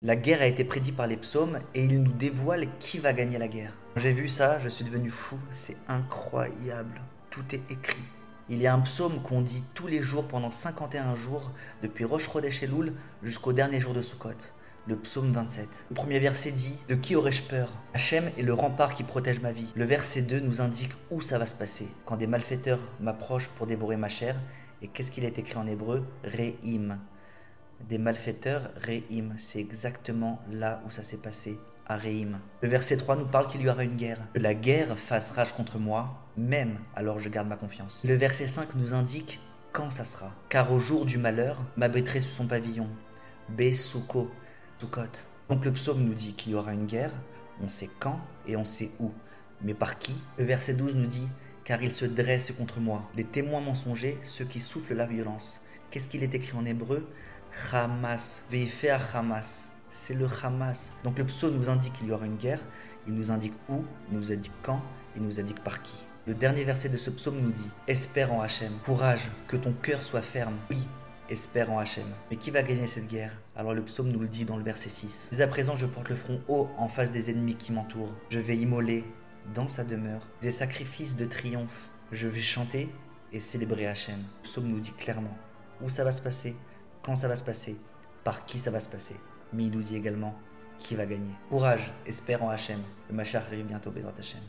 La guerre a été prédite par les psaumes et il nous dévoile qui va gagner la guerre. J'ai vu ça, je suis devenu fou. C'est incroyable. Tout est écrit. Il y a un psaume qu'on dit tous les jours pendant 51 jours, depuis Roche Chodesh Elul jusqu'au dernier jour de Sukkot. Le psaume 27. Le premier verset dit De qui aurais-je peur? Hachem est le rempart qui protège ma vie. Le verset 2 nous indique où ça va se passer. Quand des malfaiteurs m'approchent pour dévorer ma chair. Et qu'est-ce qu'il est écrit en hébreu? Re'im des malfaiteurs, Réhim. C'est exactement là où ça s'est passé, à Réhim. Le verset 3 nous parle qu'il y aura une guerre. Que la guerre fasse rage contre moi, même alors je garde ma confiance. Le verset 5 nous indique quand ça sera. Car au jour du malheur, m'abriterai sous son pavillon. Besuko, Sukot. Donc le psaume nous dit qu'il y aura une guerre, on sait quand et on sait où. Mais par qui? Le verset 12 nous dit car il se dresse contre moi. Les témoins mensongers, ceux qui soufflent la violence. Qu'est-ce qu'il est écrit en hébreu? Hamas, à Hamas. C'est le Hamas. Donc le psaume nous indique qu'il y aura une guerre, il nous indique où, il nous indique quand, il nous indique par qui. Le dernier verset de ce psaume nous dit Espère en Hachem, courage, que ton cœur soit ferme. Oui, espère en Hachem. Mais qui va gagner cette guerre? Alors le psaume nous le dit dans le verset 6. Dès à présent, je porte le front haut en face des ennemis qui m'entourent. Je vais immoler dans sa demeure des sacrifices de triomphe. Je vais chanter et célébrer Hachem. Le psaume nous dit clairement où ça va se passer, ça va se passer, par qui ça va se passer. Mais il nous dit également qui va gagner. Courage, espère en Hachem. Le Machar arrive bientôt, Bézrat Hachem.